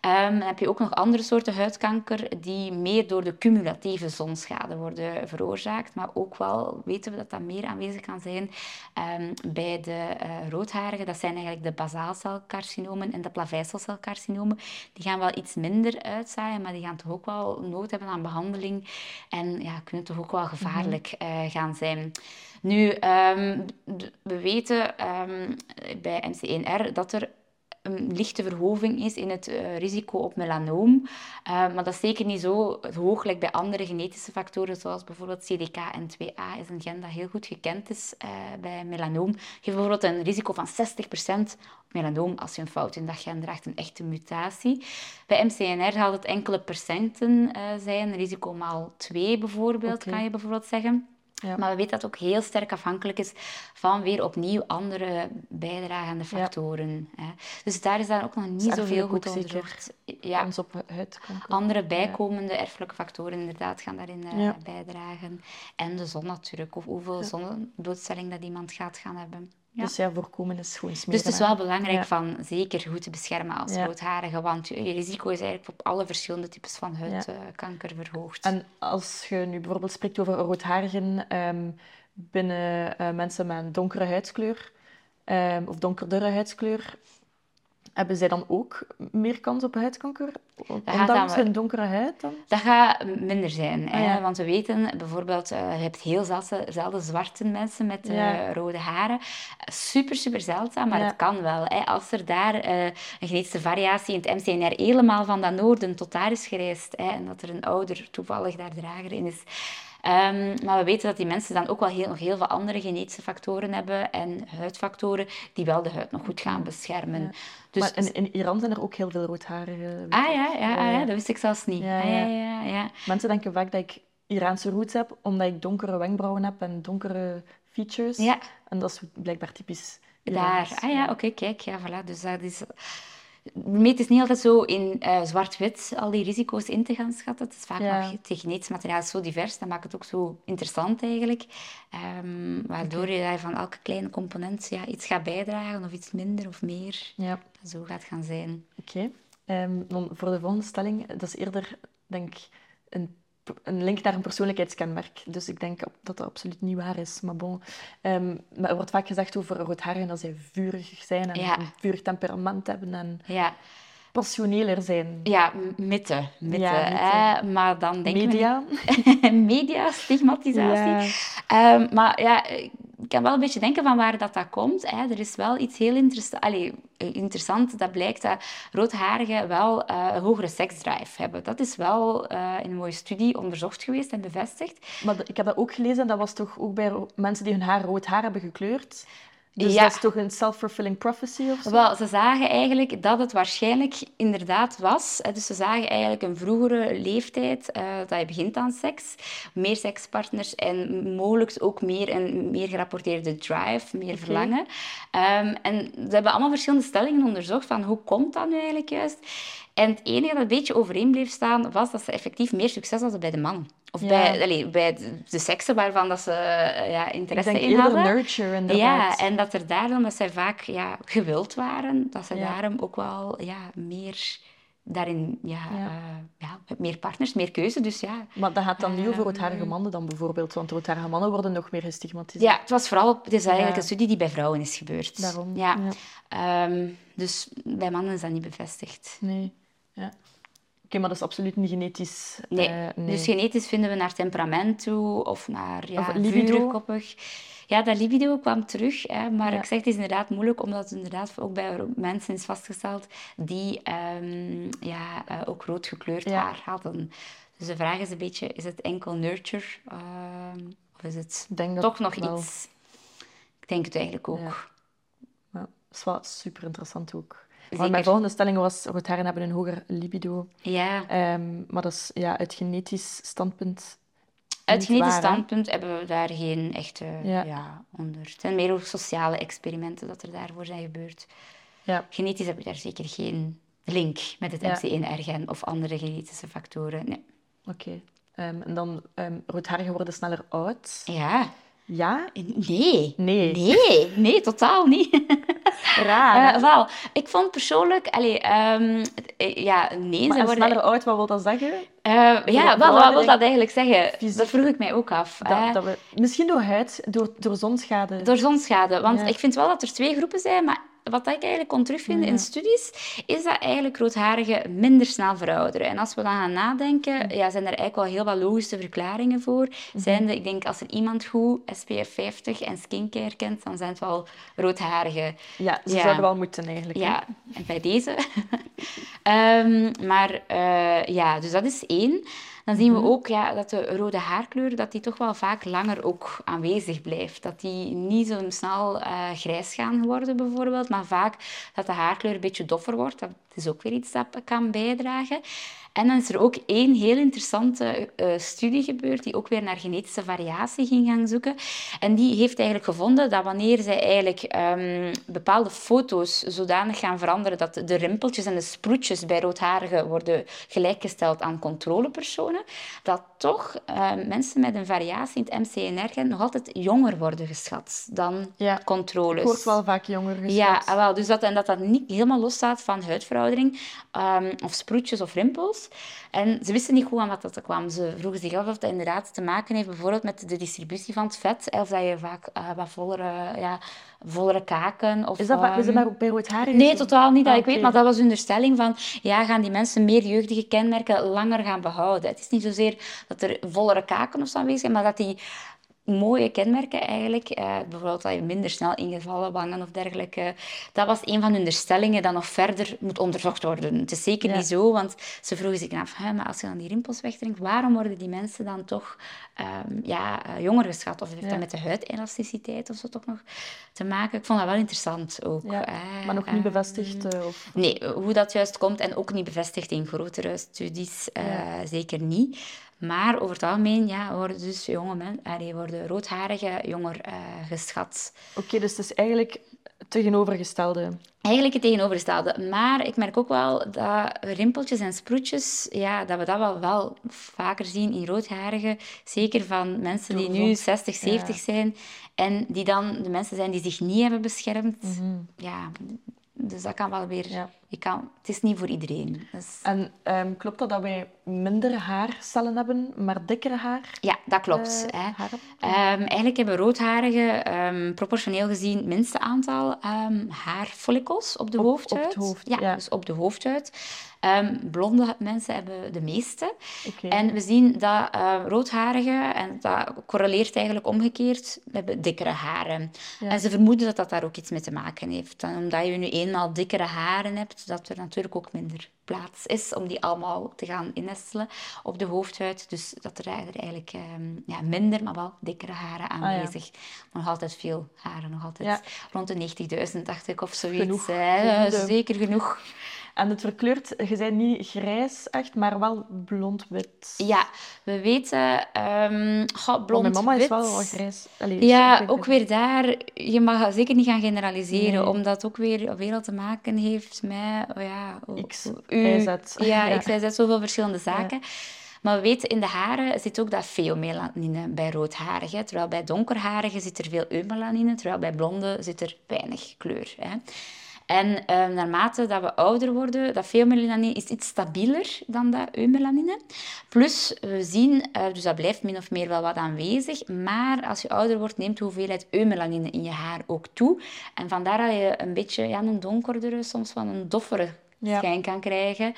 Dan heb je ook nog andere soorten huidkanker die meer door de cumulatieve zonschade worden veroorzaakt. Maar ook wel weten we dat dat meer aanwezig kan zijn ehm, bij de eh, roodharigen. Dat zijn eigenlijk de basaalcelcarcinomen en de plaveiselcelcarcinomen. Die gaan wel iets minder uitzaaien, maar die gaan toch ook wel nood hebben aan behandeling. En ja, kunnen toch ook wel gevaarlijk eh, gaan zijn. Nu, ehm, we weten bij MC1R dat er een lichte verhoging is in het eh, risico op melanoom. Eh, maar dat is zeker niet zo hoog like bij andere genetische factoren, zoals bijvoorbeeld CDKN2A is een gen dat heel goed gekend is eh, bij melanoom. Geeft bijvoorbeeld een risico van 60% op melanoom als je een fout in dat gen draagt, een echte mutatie. Bij MCNR zal het enkele procenten zijn, risico maal 2 bijvoorbeeld, kan je bijvoorbeeld zeggen. Ja. Maar we weten dat het ook heel sterk afhankelijk is van weer opnieuw andere bijdragende factoren. Hè. Dus daar is dan ook nog niet zoveel goed onderzocht. Ja, op andere bijkomende erfelijke factoren inderdaad gaan daarin Ja. bijdragen. En de zon natuurlijk, of hoeveel zonneblootstelling dat iemand gaat gaan hebben. Ja. Dus ja, voorkomen is gewoon Dus smeren. het is wel belangrijk Ja. van zeker goed te beschermen als Ja. roodharige, want je je risico is eigenlijk op alle verschillende types van huidkanker verhoogd. En als je nu bijvoorbeeld spreekt over roodharigen ehm, binnen eh, mensen met een donkere huidskleur ehm, of donkerdere huidskleur, hebben zij dan ook meer kans op huidkanker? Ondanks dan- hun donkere huid dan? Dat gaat minder zijn, hè? Ah, ja. want we weten bijvoorbeeld, eh, je hebt heel zelden, zelden zwarte mensen met eh, Ja. rode haren. Super, super zeldzaam, maar Ja. het kan wel. Hè? Als er daar eh, een genetische variatie in het MCNR helemaal van dat noorden tot daar is gereisd hè? en dat er een ouder toevallig daar drager in is. Ehm, maar we weten dat die mensen dan ook wel heel, nog heel veel andere genetische factoren hebben en huidfactoren die wel de huid nog goed gaan beschermen. Dus, maar in, in Iran zijn er ook heel veel roodharigen. weet Ah ja, ja, ah, ja, dat wist ik zelfs niet. Ja, Ah, ja, ja. ja, ja. Mensen denken vaak dat ik Iraanse roots heb, omdat ik donkere wenkbrauwen heb en donkere features. Ja. En dat is blijkbaar typisch Daar, Iraans. ah ja, oké, kijk, ja, voilà. Dus dat is... Het is niet altijd zo in eh, zwart-wit al die risico's in te gaan schatten. Het is vaak Ja. nog, het genetisch materiaal is zo divers, dat maakt het ook zo interessant eigenlijk. Ehm, waardoor je daar van elke kleine component ja, iets gaat bijdragen, of iets minder of meer. Ja, Zo gaat gaan zijn. oké. Ehm, dan voor de volgende stelling, dat is eerder, denk ik, een, een link naar een persoonlijkheidskenmerk. Dus ik denk dat dat absoluut niet waar is. Maar bon. Ehm, maar er wordt vaak gezegd over roodharigen dat zij vurig zijn en Ja. een vurig temperament hebben en Ja, passioneler zijn. ja m- mythe. mythe, Ja, mythe. hè. Maar dan denk Media. ik... Media, stigmatisatie. Ehm, maar ja, ik kan wel een beetje denken van waar dat, dat komt. Hè. Er is wel iets heel interessa Allee, eh, interessant. Dat blijkt dat roodharigen wel eh, een hogere seksdrive hebben. Dat is wel eh, in een mooie studie onderzocht geweest en bevestigd. Maar ik heb dat ook gelezen, dat was toch ook bij mensen die hun haar rood haar hebben gekleurd. Dus Ja. dat is toch een self-fulfilling prophecy of zo? Wel, ze zagen eigenlijk dat het waarschijnlijk inderdaad was. Dus ze zagen eigenlijk een vroegere leeftijd eh, dat je begint aan seks, meer sekspartners en mogelijk ook meer een meer gerapporteerde drive, meer verlangen. Ehm, en ze hebben allemaal verschillende stellingen onderzocht van hoe komt dat nu eigenlijk juist. En het enige dat een beetje overeen bleef staan, was dat ze effectief meer succes hadden bij de mannen. Of Ja. bij, allee, bij de, seksen waarvan dat ze eh, ja, Ik interesse denk in hadden. nurture, inderdaad. Ja, en dat er daarom, dat zij vaak ja, gewild waren, dat ze Ja. daarom ook wel ja, meer daarin, ja, Ja. eh, ja, meer partners, meer keuze. Dus ja. Maar dat gaat dan niet over Ehm. roodharige mannen dan bijvoorbeeld, want roodharige mannen worden nog meer gestigmatiseerd. ja, het was vooral, op- het is eigenlijk Ja. een studie die bij vrouwen is gebeurd. Daarom, Ja. ja. Ehm, dus bij mannen is dat niet bevestigd. Nee. Ja. Maar dat is absoluut niet genetisch. Nee. eh, nee. Dus genetisch vinden we naar temperament toe of naar ja, Of libido. Ja, dat libido kwam terug, hè, maar ik zeg het is inderdaad moeilijk, omdat het inderdaad ook bij mensen is vastgesteld die um, ja, uh, ook rood gekleurd haar hadden. Dus de vraag is een beetje, is het enkel nurture uh, of is het toch nog iets? Ik denk het eigenlijk ook. Ja. ja. dat is wel super interessant ook. Want mijn volgende stelling was, roodharen hebben een hoger libido. Ja. Um, maar dat is ja, uit genetisch standpunt uit genetisch standpunt hebben we daar geen echte ja. onder. Het zijn meer sociale experimenten dat er daarvoor zijn gebeurd. Ja. Genetisch heb je daar zeker geen link met het MC1-ergen of andere genetische factoren. Nee. Oké. Ehm, en dan um, roodharigen worden sneller oud. Ja. Ja? Nee. Nee. Nee, nee totaal niet. Raar. Uh, wel, ik vond persoonlijk... Allee, um, ja, nee. Maar ze worden... sneller oud, wat wil dat zeggen? Uh, ja, wel, wat wil dat eigenlijk zeggen? Fysiek. Dat vroeg ik mij ook af. Dat, dat we... Misschien door huid, door, door zonschade. Door zonschade. Want ik vind wel dat er twee groepen zijn, maar wat ik eigenlijk kon terugvinden in studies, is dat eigenlijk roodharigen minder snel verouderen. En als we dan gaan nadenken, ja, zijn er eigenlijk wel heel wat logische verklaringen voor. Zijn de, ik denk, als er iemand goed SPF 50 en skincare kent, dan zijn het wel roodharigen. Ja, ze zouden wel moeten eigenlijk. Ja, en bij deze. um, maar uh, ja, dus dat is één. Dan zien we mhm. ook ja, dat de rode haarkleur dat die toch wel vaak langer ook aanwezig blijft. Dat die niet zo snel uh, grijs gaan worden bijvoorbeeld, maar vaak dat de haarkleur een beetje doffer wordt. Dat is ook weer iets dat kan bijdragen. En dan is er ook één heel interessante uh, studie gebeurd, die ook weer naar genetische variatie ging gaan zoeken. En die heeft eigenlijk gevonden dat wanneer zij eigenlijk um, bepaalde foto's zodanig gaan veranderen dat de rimpeltjes en de sproetjes bij roodharigen worden gelijkgesteld aan controlepersonen, dat toch uh, mensen met een variatie in het MCNR-gen nog altijd jonger worden geschat dan ja, controles. Het wordt wel vaak jonger geschat. Ja, ah, wel, dus dat, en dat dat niet helemaal losstaat van um, of sproetjes of rimpels. En ze wisten niet goed aan wat dat kwam. Ze vroegen zich af of dat inderdaad te maken heeft bijvoorbeeld met de distributie van het vet. Of dat je vaak uh, wat vollere, ja, vollere kaken... Of, is dat um... is dat maar ook bij rood haar? Nee, totaal niet. Dat ah, ik weet, maar dat was hun understelling van... Ja, gaan die mensen meer jeugdige kenmerken langer gaan behouden? Het is niet zozeer dat er vollere kaken of zo aanwezig zijn, maar dat die mooie kenmerken eigenlijk. Uh, bijvoorbeeld dat je minder snel ingevallen wangen of dergelijke. Dat was een van hun stellingen dat nog verder moet onderzocht worden. Het is zeker niet zo, want ze vroegen zich af, maar als je dan die rimpels wegdrinkt, waarom worden die mensen dan toch um, ja, uh, jonger geschat? Of heeft dat met de huidelasticiteit of zo toch nog te maken? Ik vond dat wel interessant ook. Ja, maar nog niet bevestigd? Uh, of... Nee, hoe dat juist komt en ook niet bevestigd in grotere studies, zeker niet. Maar over het algemeen ja, worden dus jonge mensen, worden roodharigen jonger uh, geschat. Oké, dus het is eigenlijk het tegenovergestelde. Eigenlijk het tegenovergestelde. Maar ik merk ook wel dat rimpeltjes en sproetjes, ja, dat we dat wel, wel vaker zien in roodharigen. Zeker van mensen die nu 60, 70 zijn. En die dan de mensen zijn die zich niet hebben beschermd. Mhm. Ja, dus dat kan wel weer... Ja. Je kan, het is niet voor iedereen. Dus... En um, klopt dat dat wij minder haarcellen hebben, maar dikkere haar? Ja, dat klopt. Uh, hè. Um, eigenlijk hebben roodharigen um, proportioneel gezien het minste aantal haarfollicels op de op, hoofdhuid. Op het hoofd, ja, ja, dus op de hoofdhuid. blonde mensen hebben de meeste. Okay. En we zien dat uh, roodharigen, en dat correleert eigenlijk omgekeerd, hebben dikkere haren. Ja. En ze vermoeden dat dat daar ook iets mee te maken heeft. En omdat je nu eenmaal dikkere haren hebt, dat er natuurlijk ook minder plaats is om die allemaal te gaan innestelen op de hoofdhuid. Dus dat er eigenlijk um, ja, minder, maar wel dikkere haren ah, aanwezig. Ah, Nog altijd veel haren, nog altijd rond de 90.000 dacht ik of zoiets. Genoeg. Zeker genoeg. En het verkleurt, je zei niet grijs echt, maar wel blond-wit. Ja, we weten... Um, blond Mijn mama is wel wel grijs. ja, ook weer daar. Je mag zeker niet gaan generaliseren, omdat het ook weer veel te maken heeft met... Oh ja, X, u, Z. Ja, ja. X, Z, zoveel verschillende zaken. Maar we weten, in de haren zit ook dat veel melanine bij roodharigen. Terwijl bij donkerharigen zit er veel eumelanine, terwijl bij blonde zit er weinig kleur. Hè. En uh, naarmate dat we ouder worden, dat melanine is iets stabieler dan dat eumelanine. Plus, we zien, uh, dus dat blijft min of meer wel wat aanwezig, maar als je ouder wordt, neemt de hoeveelheid eumelanine in je haar ook toe. En vandaar dat je een beetje ja, een donkerdere, soms wel een doffere schijn kan krijgen.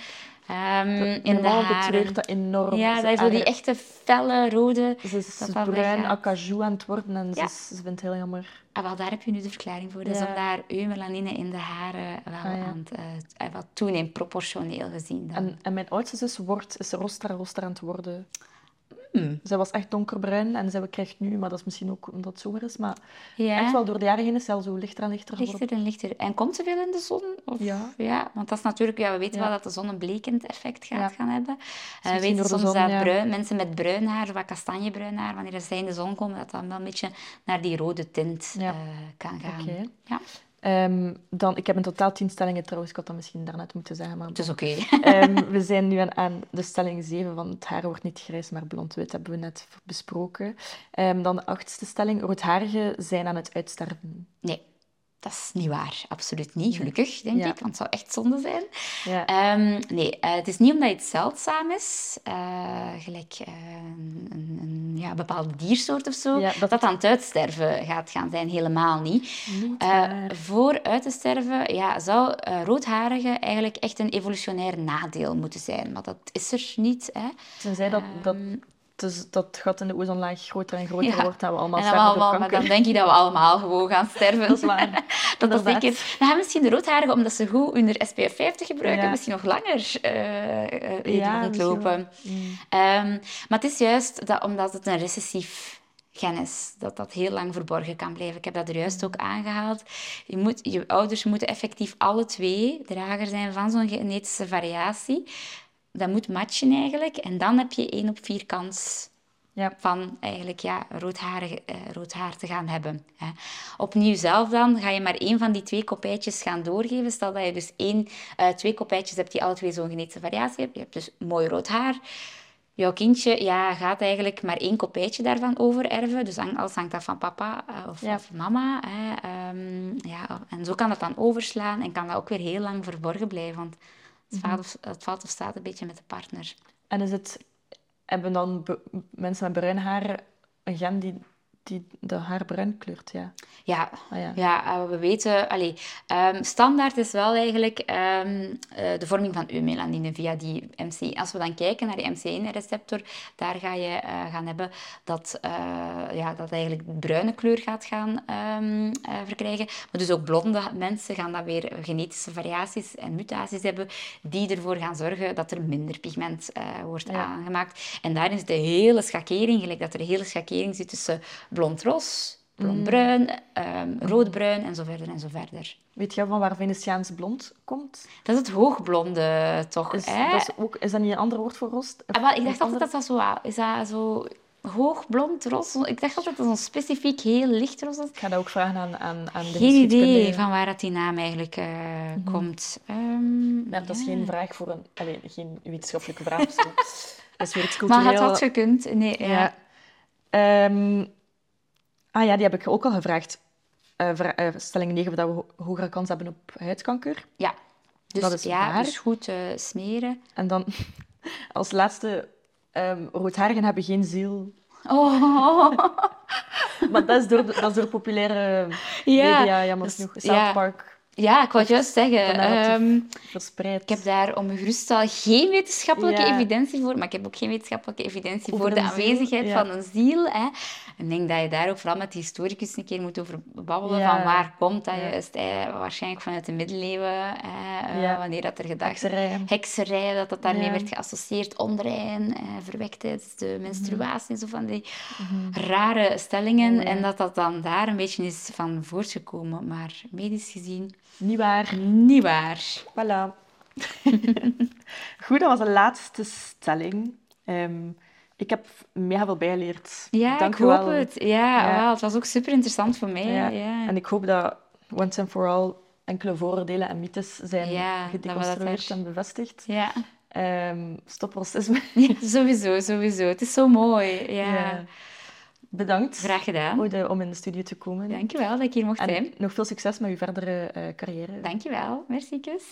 Ehm, in Mijn de betreurt dat enorm. Ja, dat is zo die echte felle rode. Ze is dat dat bruin acajou aan het worden en ze, Ja. ze vindt het heel jammer. Ah, wel, daar heb je nu de verklaring voor. Dus Ja. omdat eumelanine in de haren wel Ah, ja. aan het eh, wat toeneemt, proportioneel gezien. Dan. En, en mijn oudste zus wordt, is roster roster aan het worden. Hmm. Zij was echt donkerbruin en zij krijgt nu, maar dat is misschien ook omdat het zomer is, maar ja. echt wel door de jaren heen is zij al zo lichter en lichter geworden. Lichter en lichter. En komt ze veel in de zon? Of, Ja. want dat is natuurlijk, ja, we weten Ja. wel dat de zon een blekend effect gaat Ja. gaan hebben. Eh, we weten soms zon, dat ja. bruin, mensen met bruin haar, wat kastanjebruin haar, wanneer zij in de zon komen, dat dat wel een beetje naar die rode tint Ja. eh, kan gaan. Ja, Ehm, dan, ik heb in totaal tien stellingen trouwens, ik had dat misschien daarnet moeten zeggen, maar het is oké. Ehm, we zijn nu aan, aan de stelling 7 van het haar wordt niet grijs, maar blond-wit, hebben we net besproken. Ehm, dan de achtste stelling, roodharigen zijn aan het uitsterven. Nee, dat is niet waar. Absoluut niet. Gelukkig, denk Ja. ik, want het zou echt zonde zijn. Ja. Ehm, nee, eh, het is niet omdat iets zeldzaam is, eh, gelijk eh, een, een, een ja, bepaalde diersoort of zo, Ja, dat dat- aan het uitsterven gaat gaan zijn. Helemaal niet. Niet voor uit te sterven ja, zou roodharige eigenlijk echt een evolutionair nadeel moeten zijn. Maar dat is er niet. Hè. Tenzij dat, dat, dus dat gat in de ozonlaag groter en groter Ja. wordt en we allemaal En sterven allemaal, maar dan denk ik dat we allemaal gewoon gaan sterven. Dat is waar. dat dat zeker. Dan gaan misschien de roodharigen, omdat ze goed hun SPF 50 gebruiken, Ja. misschien nog langer eh eh, Ja, wel. Mm. Ehm, maar het is juist dat, omdat het een recessief gen is, dat dat heel lang verborgen kan blijven. Ik heb dat er juist ook aangehaald. Je, moet, je ouders moeten effectief alle twee drager zijn van zo'n genetische variatie. Dat moet matchen eigenlijk. En dan heb je 1 op 4 kans Ja. van eigenlijk ja, roodharig, eh, rood haar te gaan hebben. Hè. Opnieuw zelf dan ga je maar één van die twee kopijtjes gaan doorgeven. Stel dat je dus één, eh, twee kopijtjes hebt die alle twee zo'n genetische variatie hebben. Je hebt dus mooi rood haar. Jouw kindje ja, gaat eigenlijk maar één kopijtje daarvan overerven. Dus alles hangt af van papa eh, of, Ja. of mama. Hè. Ehm, ja, en zo kan dat dan overslaan en kan dat ook weer heel lang verborgen blijven. Want het, valt, of, het valt of staat een beetje met de partner. En is het, hebben dan mensen met bruin haar een gen die, die de haar bruin kleurt? Ja. Ja, Ah, ja. ja. eh, we weten... Allee, ehm, standaard is wel eigenlijk ehm, eh, de vorming van eumelanine via die MC. Als we dan kijken naar die MC1-receptor, daar ga je eh, gaan hebben dat, ja, dat eigenlijk bruine kleur gaat gaan ehm, eh, verkrijgen. Maar dus ook blonde mensen gaan dan weer genetische variaties en mutaties hebben die ervoor gaan zorgen dat er minder pigment wordt Ja. aangemaakt. En daarin zit de hele schakering, gelijk dat er een hele schakering zit tussen blond-ros, blond-bruin, ehm, roodbruin en zo verder en zo verder. Weet je van waar Venetiaans blond komt? Dat is het hoogblonde, toch? Is hè? dat, is ook, is dat niet een ander woord voor rost? Ah, ik een dacht altijd dat dat zo... Is dat zo hoogblond, ros? Ik dacht altijd dat dat zo'n specifiek heel licht ros was. Ik ga dat ook vragen aan, aan, aan de Geen idee van waar dat die naam eigenlijk eh, komt. Ehm, dat is geen vraag voor een... Allee, geen wetenschappelijke vraag zo. Dat is weer iets Maar cultureel. het had gekund. Nee, ja. Ja. Ehm, ah ja, die heb ik ook al gevraagd. Vra- eh, stelling 9, dat we ho- hogere kans hebben op huidkanker. Ja. Dus, Dat is ja, waar. dus goed eh, smeren. En dan als laatste, ehm roodharigen hebben geen ziel. Oh, Maar dat is door, dat is door populaire Ja, media, jammer dus- genoeg. ja. South Park ja, ik wou het juist zeggen. ehm, verspreid. Ik heb daar om geruststel geen wetenschappelijke Ja. evidentie voor, maar ik heb ook geen wetenschappelijke evidentie Over voor de aanwezigheid ja. van een ziel. Hè. Ik denk dat je daar ook vooral met de historicus een keer moet over babbelen, Ja. van waar komt dat juist? Hè. Waarschijnlijk vanuit de middeleeuwen, hè, eh, wanneer dat er gedacht Hekserij. hekserij, dat dat daarmee werd geassocieerd, onrein, eh, verwekt tijdens Mhm. de menstruatie en zo van die rare stellingen. En dat dat dan daar een beetje is van voortgekomen. Maar medisch gezien, Niet waar. niet waar. Voilà. Goed, dat was de laatste stelling. Ehm, ik heb mega veel bijgeleerd. Ja, Dank ik hoop wel. het. Ja, Ja. wel, het was ook super interessant voor mij. Ja. Ja. En ik hoop dat once and for all enkele vooroordelen en mythes zijn gedeconstrueerd er- en bevestigd. Ja. Ehm, stop racisme. Sowieso, sowieso. Het is zo mooi. Ja. Bedankt Graag gedaan. om in de studio te komen. Dankjewel dat ik hier mocht En zijn. nog veel succes met uw verdere eh, carrière. Dankjewel. Merci, kus.